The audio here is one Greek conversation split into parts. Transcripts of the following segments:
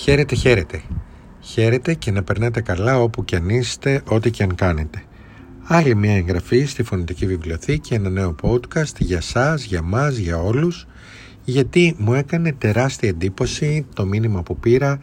Χαίρετε, χαίρετε. Χαίρετε και να περνάτε καλά όπου και αν είστε, ό,τι και αν κάνετε. Άλλη μια εγγραφή στη Φωνητική Βιβλιοθήκη, ένα νέο podcast για σας, για μας, για όλους, γιατί μου έκανε τεράστια εντύπωση το μήνυμα που πήρα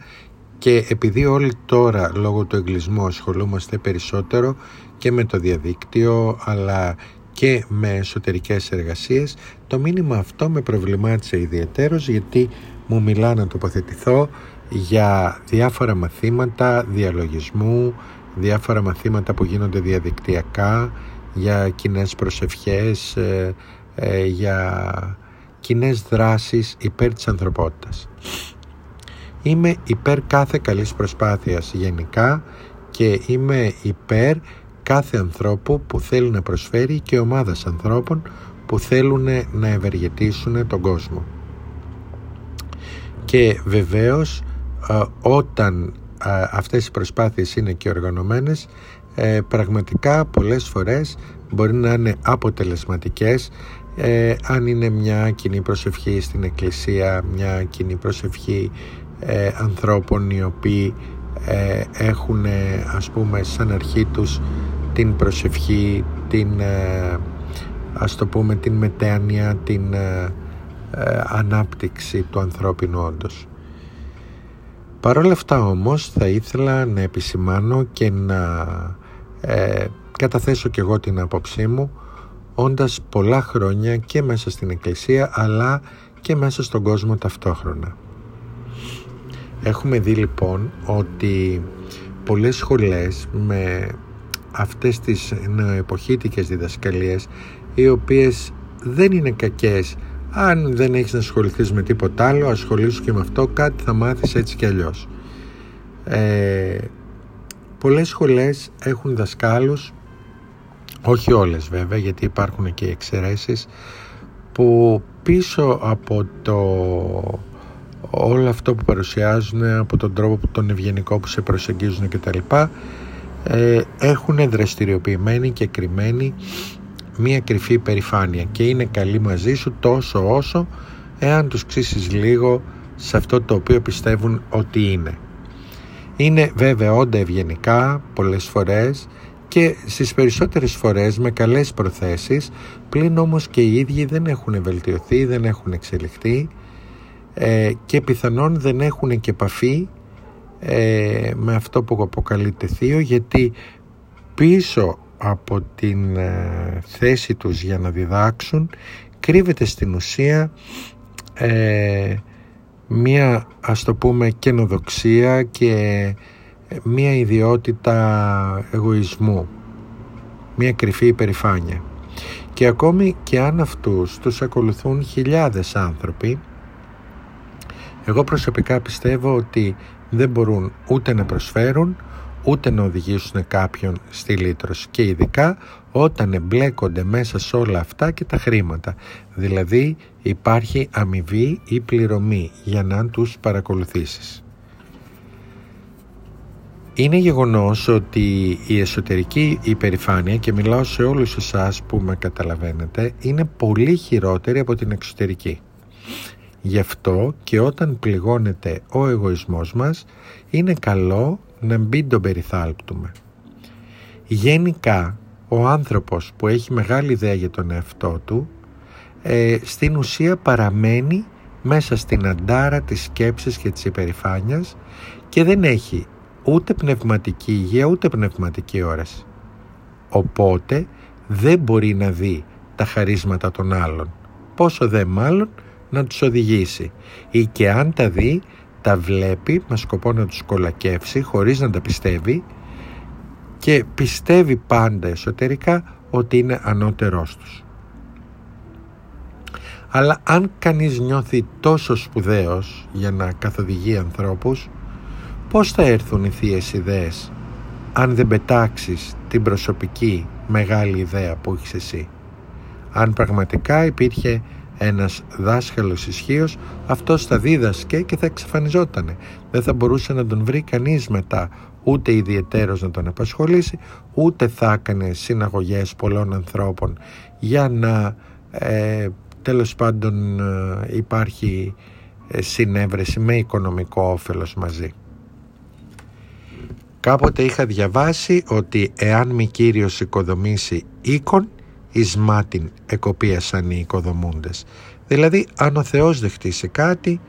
και επειδή όλοι τώρα λόγω του εγκλισμού ασχολούμαστε περισσότερο και με το διαδίκτυο αλλά και με εσωτερικές εργασίες, το μήνυμα αυτό με προβλημάτισε ιδιαίτερος γιατί μου μιλά να τοποθετηθώ για διάφορα μαθήματα διαλογισμού, διάφορα μαθήματα που γίνονται διαδικτυακά, για κοινές προσευχές, ε, ε, για κοινές δράσεις υπέρ της ανθρωπότητας. Είμαι υπέρ κάθε καλής προσπάθειας γενικά και είμαι υπέρ κάθε ανθρώπου που θέλει να προσφέρει και ομάδας ανθρώπων που θέλουν να ευεργετήσουν τον κόσμο. Και βεβαίως όταν αυτές οι προσπάθειες είναι και οργανωμένες ε, πραγματικά πολλές φορές μπορεί να είναι αποτελεσματικές ε, αν είναι μια κοινή προσευχή στην εκκλησία μια κοινή προσευχή ε, ανθρώπων οι οποίοι έχουν ας πούμε σαν αρχή τους την προσευχή την ας το πούμε την μετέανοια την ανάπτυξη του ανθρώπινου όντως Παρ' όλα αυτά όμως θα ήθελα να επισημάνω και να ε, καταθέσω και εγώ την άποψή μου όντας πολλά χρόνια και μέσα στην Εκκλησία αλλά και μέσα στον κόσμο ταυτόχρονα. Έχουμε δει λοιπόν ότι πολλές σχολές με αυτές τις νεοεποχήτικες διδασκαλίες οι οποίες δεν είναι κακές αν δεν έχεις να ασχοληθείς με τίποτα άλλο, ασχολήσου και με αυτό, κάτι θα μάθεις έτσι κι αλλιώς. Ε, πολλές σχολές έχουν δασκάλους, όχι όλες βέβαια, γιατί υπάρχουν και εξαιρέσεις, που πίσω από το όλο αυτό που παρουσιάζουν, από τον τρόπο που τον ευγενικό που σε προσεγγίζουν κτλ. Ε, έχουν δραστηριοποιημένη και κρυμμένη μία κρυφή υπερηφάνεια και είναι καλή μαζί σου τόσο όσο εάν τους ξύσεις λίγο σε αυτό το οποίο πιστεύουν ότι είναι. Είναι βέβαια όντα ευγενικά πολλές φορές και στις περισσότερες φορές με καλές προθέσεις πλην όμως και οι ίδιοι δεν έχουν βελτιωθεί, δεν έχουν εξελιχθεί ε, και πιθανόν δεν έχουν και επαφή ε, με αυτό που αποκαλείται θείο γιατί πίσω από την ε, θέση τους για να διδάξουν κρύβεται στην ουσία ε, μία ας το πούμε καινοδοξία και ε, μία ιδιότητα εγωισμού μία κρυφή υπερηφάνεια. Και ακόμη και αν αυτούς τους ακολουθούν χιλιάδες άνθρωποι εγώ προσωπικά πιστεύω ότι δεν μπορούν ούτε να προσφέρουν ούτε να οδηγήσουν κάποιον στη λύτρωση και ειδικά όταν εμπλέκονται μέσα σε όλα αυτά και τα χρήματα. Δηλαδή υπάρχει αμοιβή ή πληρωμή για να τους παρακολουθήσεις. Είναι γεγονός ότι η εσωτερική υπερηφάνεια και μιλάω σε όλους εσάς που με καταλαβαίνετε είναι πολύ χειρότερη από την εξωτερική. Γι' αυτό και όταν πληγώνεται ο εγωισμός μας είναι καλό να μην τον περιθάλπτουμε. Γενικά, ο άνθρωπος που έχει μεγάλη ιδέα για τον εαυτό του, ε, στην ουσία παραμένει μέσα στην αντάρα της σκέψης και της υπερηφάνειας και δεν έχει ούτε πνευματική υγεία ούτε πνευματική όραση. Οπότε δεν μπορεί να δει τα χαρίσματα των άλλων. Πόσο δε μάλλον να τους οδηγήσει ή και αν τα δει τα βλέπει με σκοπό να τους κολακεύσει χωρίς να τα πιστεύει και πιστεύει πάντα εσωτερικά ότι είναι ανώτερός τους. Αλλά αν κανείς νιώθει τόσο σπουδαίος για να καθοδηγεί ανθρώπους, πώς θα έρθουν οι θείες ιδέες αν δεν πετάξεις την προσωπική μεγάλη ιδέα που έχεις εσύ; Αν πραγματικά υπήρχε ένας δάσκαλος ισχύως, αυτός θα δίδασκε και θα εξαφανιζότανε. Δεν θα μπορούσε να τον βρει κανείς μετά, ούτε ιδιαιτέρως να τον απασχολήσει, ούτε θα έκανε συναγωγές πολλών ανθρώπων για να ε, τέλος πάντων ε, υπάρχει ε, συνέβρεση με οικονομικό όφελος μαζί. Κάποτε είχα διαβάσει ότι εάν μη Κύριος οικοδομήσει οίκον, εις μάτιν εκοπίασαν οι οικοδομούντες. Δηλαδή αν ο Θεός δεχτήσει κάτι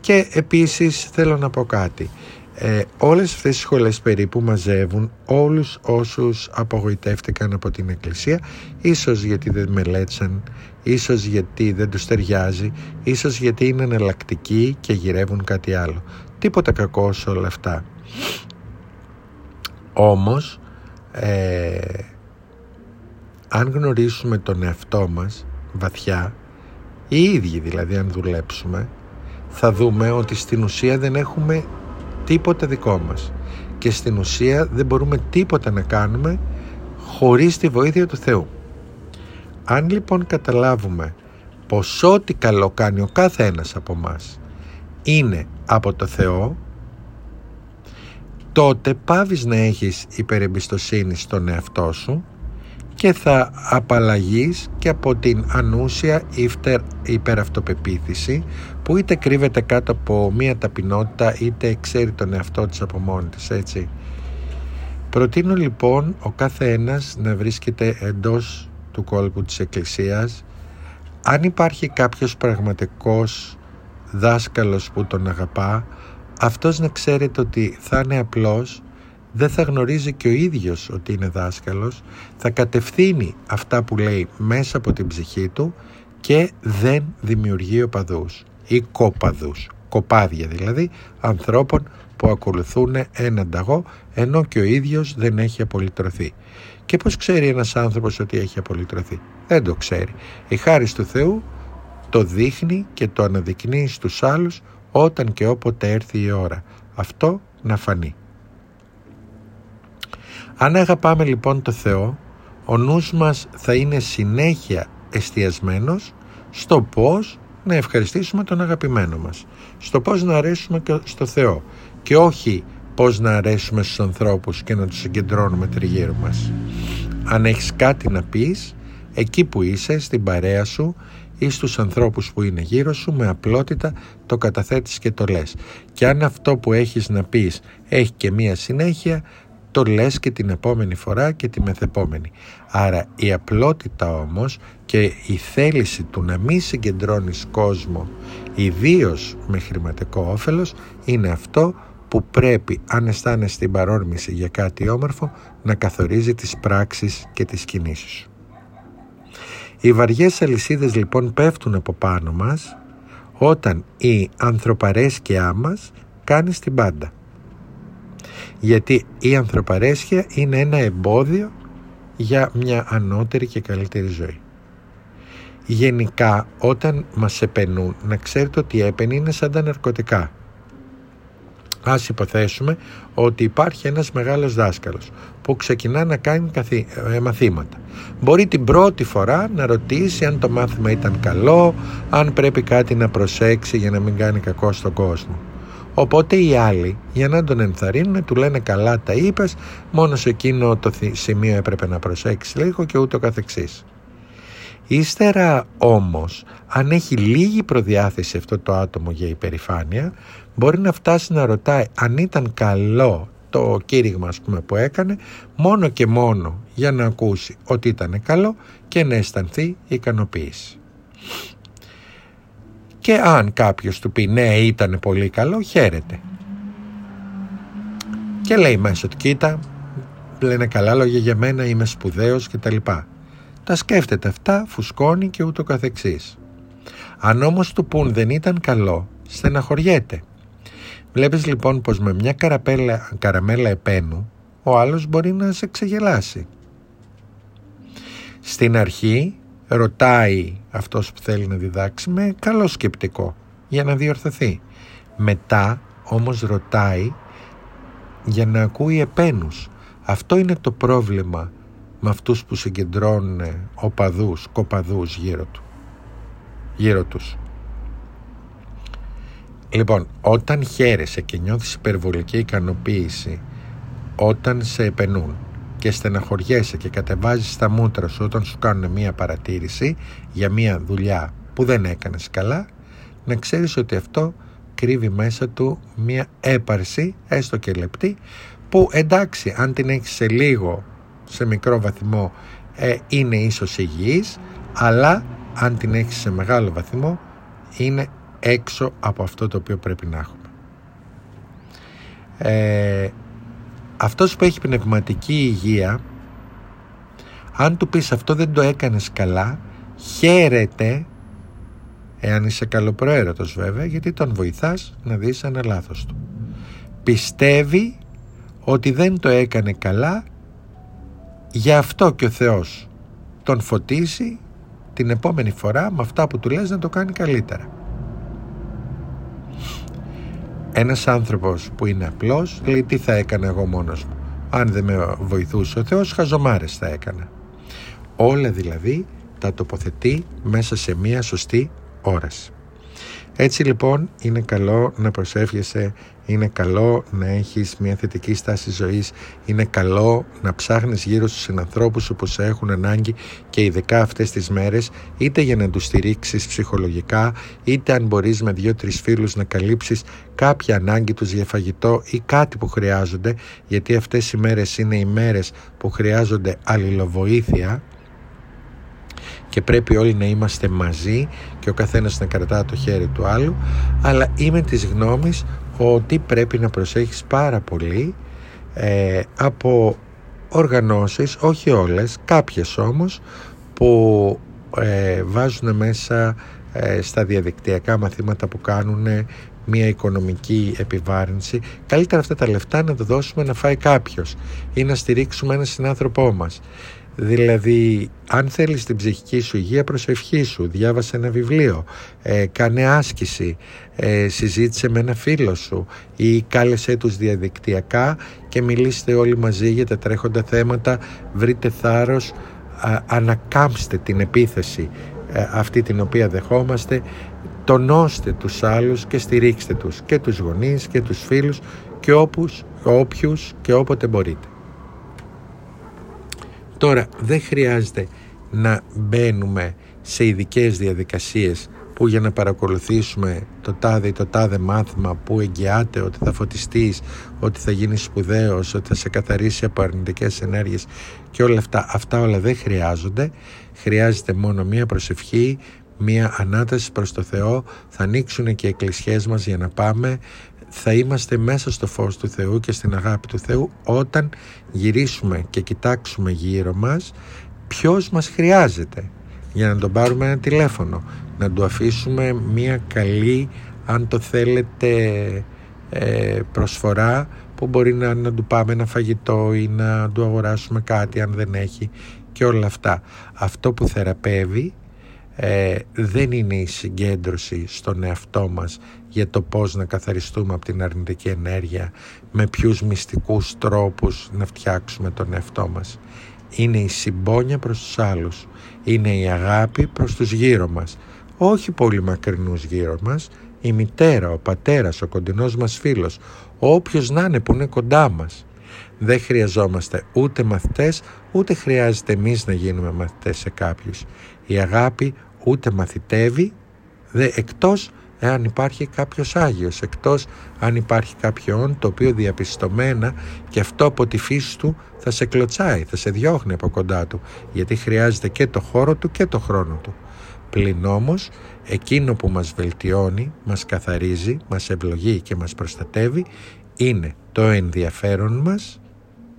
και επίσης θέλω να πω κάτι. Ε, όλες αυτές οι σχολές περίπου μαζεύουν όλους όσους απογοητεύτηκαν από την Εκκλησία ίσως γιατί δεν μελέτησαν, ίσως γιατί δεν τους ταιριάζει, ίσως γιατί είναι εναλλακτικοί και γυρεύουν κάτι άλλο. Τίποτα κακό σε όλα αυτά. Όμως, ε, αν γνωρίσουμε τον εαυτό μας βαθιά, οι ίδιοι δηλαδή αν δουλέψουμε, θα δούμε ότι στην ουσία δεν έχουμε τίποτα δικό μας και στην ουσία δεν μπορούμε τίποτα να κάνουμε χωρίς τη βοήθεια του Θεού. Αν λοιπόν καταλάβουμε πως ό,τι καλό κάνει ο κάθε ένας από μας είναι από το Θεό τότε πάβεις να έχεις υπερεμπιστοσύνη στον εαυτό σου και θα απαλλαγείς και από την ανούσια υπεραυτοπεποίθηση που είτε κρύβεται κάτω από μία ταπεινότητα είτε ξέρει τον εαυτό της από μόνη της έτσι. Προτείνω λοιπόν ο κάθε ένας να βρίσκεται εντός του κόλπου της Εκκλησίας αν υπάρχει κάποιος πραγματικός δάσκαλος που τον αγαπά αυτός να ξέρετε ότι θα είναι απλός δεν θα γνωρίζει και ο ίδιος ότι είναι δάσκαλος, θα κατευθύνει αυτά που λέει μέσα από την ψυχή του και δεν δημιουργεί οπαδούς ή κοπαδούς, κοπάδια δηλαδή ανθρώπων που ακολουθούν έναν ταγό ενώ και ο ίδιος δεν έχει απολυτρωθεί. Και πώς ξέρει ένας άνθρωπος ότι έχει απολυτρωθεί; Δεν το ξέρει. Η χάρη του Θεού το δείχνει και το αναδεικνύει στους άλλους όταν και όποτε έρθει η ώρα. Αυτό να φανεί. Αν αγαπάμε λοιπόν το Θεό, ο νους μας θα είναι συνέχεια εστιασμένος στο πώς να ευχαριστήσουμε τον αγαπημένο μας, στο πώς να αρέσουμε και στο Θεό και όχι πώς να αρέσουμε στους ανθρώπους και να τους συγκεντρώνουμε τριγύρω μας. Αν έχεις κάτι να πεις, εκεί που είσαι, στην παρέα σου ή στους ανθρώπους που είναι γύρω σου, με απλότητα το καταθέτεις και το λες. Και αν αυτό που έχεις να πεις έχει και μία συνέχεια, το λες και την επόμενη φορά και τη μεθεπόμενη. Άρα η απλότητα όμως και η θέληση του να μην συγκεντρώνεις κόσμο ιδίως με χρηματικό όφελος είναι αυτό που πρέπει αν αισθάνεσαι την παρόρμηση για κάτι όμορφο να καθορίζει τις πράξεις και τις κινήσεις σου. Οι βαριές αλυσίδες λοιπόν πέφτουν από πάνω μας όταν η ανθρωπαρέσκειά μας κάνει την πάντα γιατί η ανθρωπαρέσχεια είναι ένα εμπόδιο για μια ανώτερη και καλύτερη ζωή. Γενικά όταν μας επενούν να ξέρετε ότι η έπαινη είναι σαν τα ναρκωτικά. Ας υποθέσουμε ότι υπάρχει ένας μεγάλος δάσκαλος που ξεκινά να κάνει καθή, ε, μαθήματα. Μπορεί την πρώτη φορά να ρωτήσει αν το μάθημα ήταν καλό, αν πρέπει κάτι να προσέξει για να μην κάνει κακό στον κόσμο. Οπότε οι άλλοι για να τον ενθαρρύνουν του λένε καλά τα είπες μόνος σε εκείνο το σημείο έπρεπε να προσέξεις λίγο και ούτω καθεξής. Ύστερα όμως αν έχει λίγη προδιάθεση αυτό το άτομο για υπερηφάνεια μπορεί να φτάσει να ρωτάει αν ήταν καλό το κήρυγμα ας πούμε, που έκανε μόνο και μόνο για να ακούσει ότι ήταν καλό και να αισθανθεί ικανοποίηση. Και αν κάποιος του πει ναι ήταν πολύ καλό, χαίρεται. Και λέει μέσα του κοίτα, λένε καλά λόγια για μένα, είμαι σπουδαίος και τα λοιπά. Τα σκέφτεται αυτά, φουσκώνει και ούτω καθεξής. Αν όμως του πούν δεν ήταν καλό, στεναχωριέται. Βλέπεις λοιπόν πως με μια καραπέλα, καραμέλα επένου ο άλλος μπορεί να σε ξεγελάσει. Στην αρχή ρωτάει αυτός που θέλει να διδάξει με καλό σκεπτικό για να διορθωθεί. Μετά όμως ρωτάει για να ακούει επένους. Αυτό είναι το πρόβλημα με αυτούς που συγκεντρώνουν οπαδούς, κοπαδούς γύρω του. Γύρω τους. Λοιπόν, όταν χαίρεσαι και νιώθεις υπερβολική ικανοποίηση όταν σε επενούν και στεναχωριέσαι και κατεβάζεις τα μούτρα σου όταν σου κάνουν μία παρατήρηση για μία δουλειά που δεν έκανες καλά, να ξέρεις ότι αυτό κρύβει μέσα του μια έπαρση, έστω και λεπτή, που εντάξει αν την έχεις σε λίγο, σε μικρό βαθμό, ε, είναι ίσως υγιής, αλλά αν την έχεις σε μεγάλο βαθμό, είναι έξω από αυτό το οποίο πρέπει να έχουμε. Ε, αυτός που έχει πνευματική υγεία αν του πεις αυτό δεν το έκανες καλά χαίρεται εάν είσαι καλοπροαίρετος βέβαια γιατί τον βοηθάς να δεις ένα λάθος του. Πιστεύει ότι δεν το έκανε καλά γι' αυτό και ο Θεός τον φωτίσει την επόμενη φορά με αυτά που του λες να το κάνει καλύτερα ένας άνθρωπος που είναι απλός λέει τι θα έκανα εγώ μόνος μου; Αν δεν με βοηθούσε ο Θεός χαζομάρες θα έκανα όλα δηλαδή τα τοποθετεί μέσα σε μία σωστή όραση έτσι λοιπόν είναι καλό να προσεύχεσαι, είναι καλό να έχεις μια θετική στάση ζωής, είναι καλό να ψάχνεις γύρω στους συνανθρώπους σου που σε έχουν ανάγκη και ειδικά αυτές τις μέρες, είτε για να τους στηρίξεις ψυχολογικά, είτε αν μπορείς με δύο-τρεις φίλους να καλύψεις κάποια ανάγκη τους για φαγητό ή κάτι που χρειάζονται, γιατί αυτές οι μέρες είναι οι μέρες που χρειάζονται αλληλοβοήθεια, και πρέπει όλοι να είμαστε μαζί και ο καθένας να κρατά το χέρι του άλλου. Αλλά είμαι της γνώμης ότι πρέπει να προσέχεις πάρα πολύ ε, από οργανώσεις, όχι όλες, κάποιες όμως που ε, βάζουν μέσα ε, στα διαδικτυακά μαθήματα που κάνουν μια οικονομική επιβάρυνση. Καλύτερα αυτά τα λεφτά να το δώσουμε να φάει κάποιος ή να στηρίξουμε έναν συνάνθρωπό μας Δηλαδή, αν θέλεις την ψυχική σου υγεία, προσευχή σου, διάβασε ένα βιβλίο, ε, κάνε άσκηση, ε, συζήτησε με ένα φίλο σου ή κάλεσέ τους διαδικτυακά και μιλήστε όλοι μαζί για τα τρέχοντα θέματα, βρείτε θάρρος, α, ανακάμψτε την επίθεση ε, αυτή την οποία δεχόμαστε, τονώστε τους άλλους και στηρίξτε τους και τους γονείς και τους φίλους και όπους, όποιους και όποτε μπορείτε. Τώρα δεν χρειάζεται να μπαίνουμε σε ειδικές διαδικασίες που για να παρακολουθήσουμε το τάδε ή το τάδε μάθημα που εγγυάται ότι θα φωτιστείς, ότι θα γίνεις σπουδαίος, ότι θα σε καθαρίσει από αρνητικές ενέργειες και όλα αυτά. Αυτά όλα δεν χρειάζονται. Χρειάζεται μόνο μία προσευχή, μία ανάταση προς το Θεό. Θα ανοίξουν και οι εκκλησιές μας για να πάμε θα είμαστε μέσα στο φως του Θεού και στην αγάπη του Θεού όταν γυρίσουμε και κοιτάξουμε γύρω μας ποιος μας χρειάζεται για να τον πάρουμε ένα τηλέφωνο να του αφήσουμε μια καλή αν το θέλετε ε, προσφορά που μπορεί να, να του πάμε ένα φαγητό ή να του αγοράσουμε κάτι αν δεν έχει και όλα αυτά. Αυτό που θεραπεύει ε, δεν είναι η συγκέντρωση στον εαυτό μας για το πώς να καθαριστούμε από την αρνητική ενέργεια, με ποιους μυστικούς τρόπους να φτιάξουμε τον εαυτό μας. Είναι η συμπόνια προς τους άλλους, είναι η αγάπη προς τους γύρω μας, όχι πολύ μακρινούς γύρω μας, η μητέρα, ο πατέρας, ο κοντινός μας φίλος, όποιος να είναι που είναι κοντά μας. Δεν χρειαζόμαστε ούτε μαθητές, ούτε χρειάζεται εμείς να γίνουμε μαθητές σε κάποιους. Η αγάπη ούτε μαθητεύει, δε, εκτός εάν υπάρχει κάποιος Άγιος, εκτός αν υπάρχει κάποιον το οποίο διαπιστωμένα και αυτό από τη φύση του θα σε κλωτσάει, θα σε διώχνει από κοντά του, γιατί χρειάζεται και το χώρο του και το χρόνο του. Πλην όμως, εκείνο που μας βελτιώνει, μας καθαρίζει, μας ευλογεί και μας προστατεύει, είναι το ενδιαφέρον μας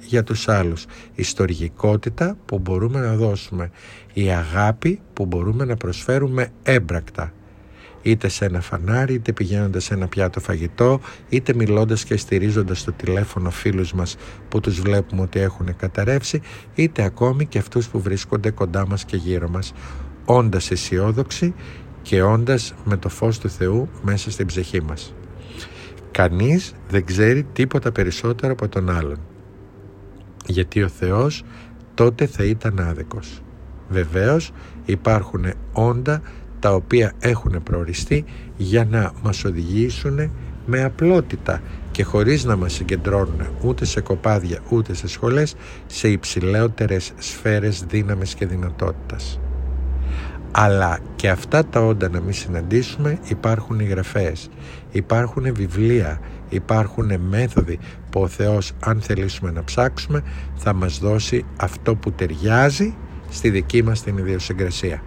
για τους άλλους, η στοργικότητα που μπορούμε να δώσουμε, η αγάπη που μπορούμε να προσφέρουμε έμπρακτα είτε σε ένα φανάρι, είτε πηγαίνοντας σε ένα πιάτο φαγητό, είτε μιλώντας και στηρίζοντας το τηλέφωνο φίλους μας που τους βλέπουμε ότι έχουν καταρρεύσει, είτε ακόμη και αυτούς που βρίσκονται κοντά μας και γύρω μας, όντας αισιόδοξοι και όντας με το φως του Θεού μέσα στην ψυχή μας. Κανείς δεν ξέρει τίποτα περισσότερο από τον άλλον. Γιατί ο Θεός τότε θα ήταν άδικος. Βεβαίως υπάρχουν όντα τα οποία έχουν προοριστεί για να μας οδηγήσουν με απλότητα και χωρίς να μας συγκεντρώνουν ούτε σε κοπάδια ούτε σε σχολές σε υψηλότερες σφαίρες δύναμης και δυνατότητας. αλλά και αυτά τα όντα να μην συναντήσουμε υπάρχουν οι γραφές, υπάρχουν βιβλία, υπάρχουν μέθοδοι που ο Θεός αν θελήσουμε να ψάξουμε θα μας δώσει αυτό που ταιριάζει στη δική μας την ιδιοσυγκρασία.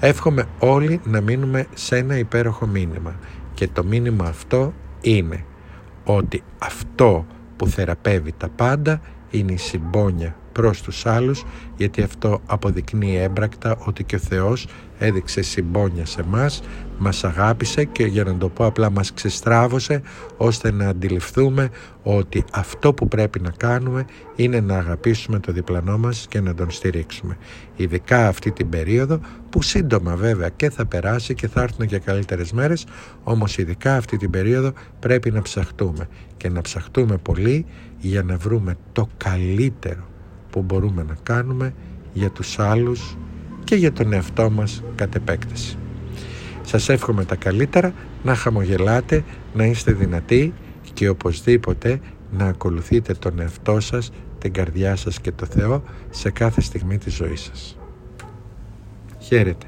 Εύχομαι όλοι να μείνουμε σε ένα υπέροχο μήνυμα και το μήνυμα αυτό είναι ότι αυτό που θεραπεύει τα πάντα είναι η συμπόνια προς τους άλλους γιατί αυτό αποδεικνύει έμπρακτα ότι και ο Θεός έδειξε συμπόνια σε μας, μας αγάπησε και για να το πω απλά μας ξεστράβωσε ώστε να αντιληφθούμε ότι αυτό που πρέπει να κάνουμε είναι να αγαπήσουμε το διπλανό μας και να τον στηρίξουμε. Ειδικά αυτή την περίοδο που σύντομα βέβαια και θα περάσει και θα έρθουν και καλύτερες μέρες όμως ειδικά αυτή την περίοδο πρέπει να ψαχτούμε και να ψαχτούμε πολύ για να βρούμε το καλύτερο που μπορούμε να κάνουμε για τους άλλους και για τον εαυτό μας κατ' επέκταση. Σας εύχομαι τα καλύτερα, να χαμογελάτε, να είστε δυνατοί και οπωσδήποτε να ακολουθείτε τον εαυτό σας, την καρδιά σας και το Θεό σε κάθε στιγμή της ζωής σας. Χαίρετε.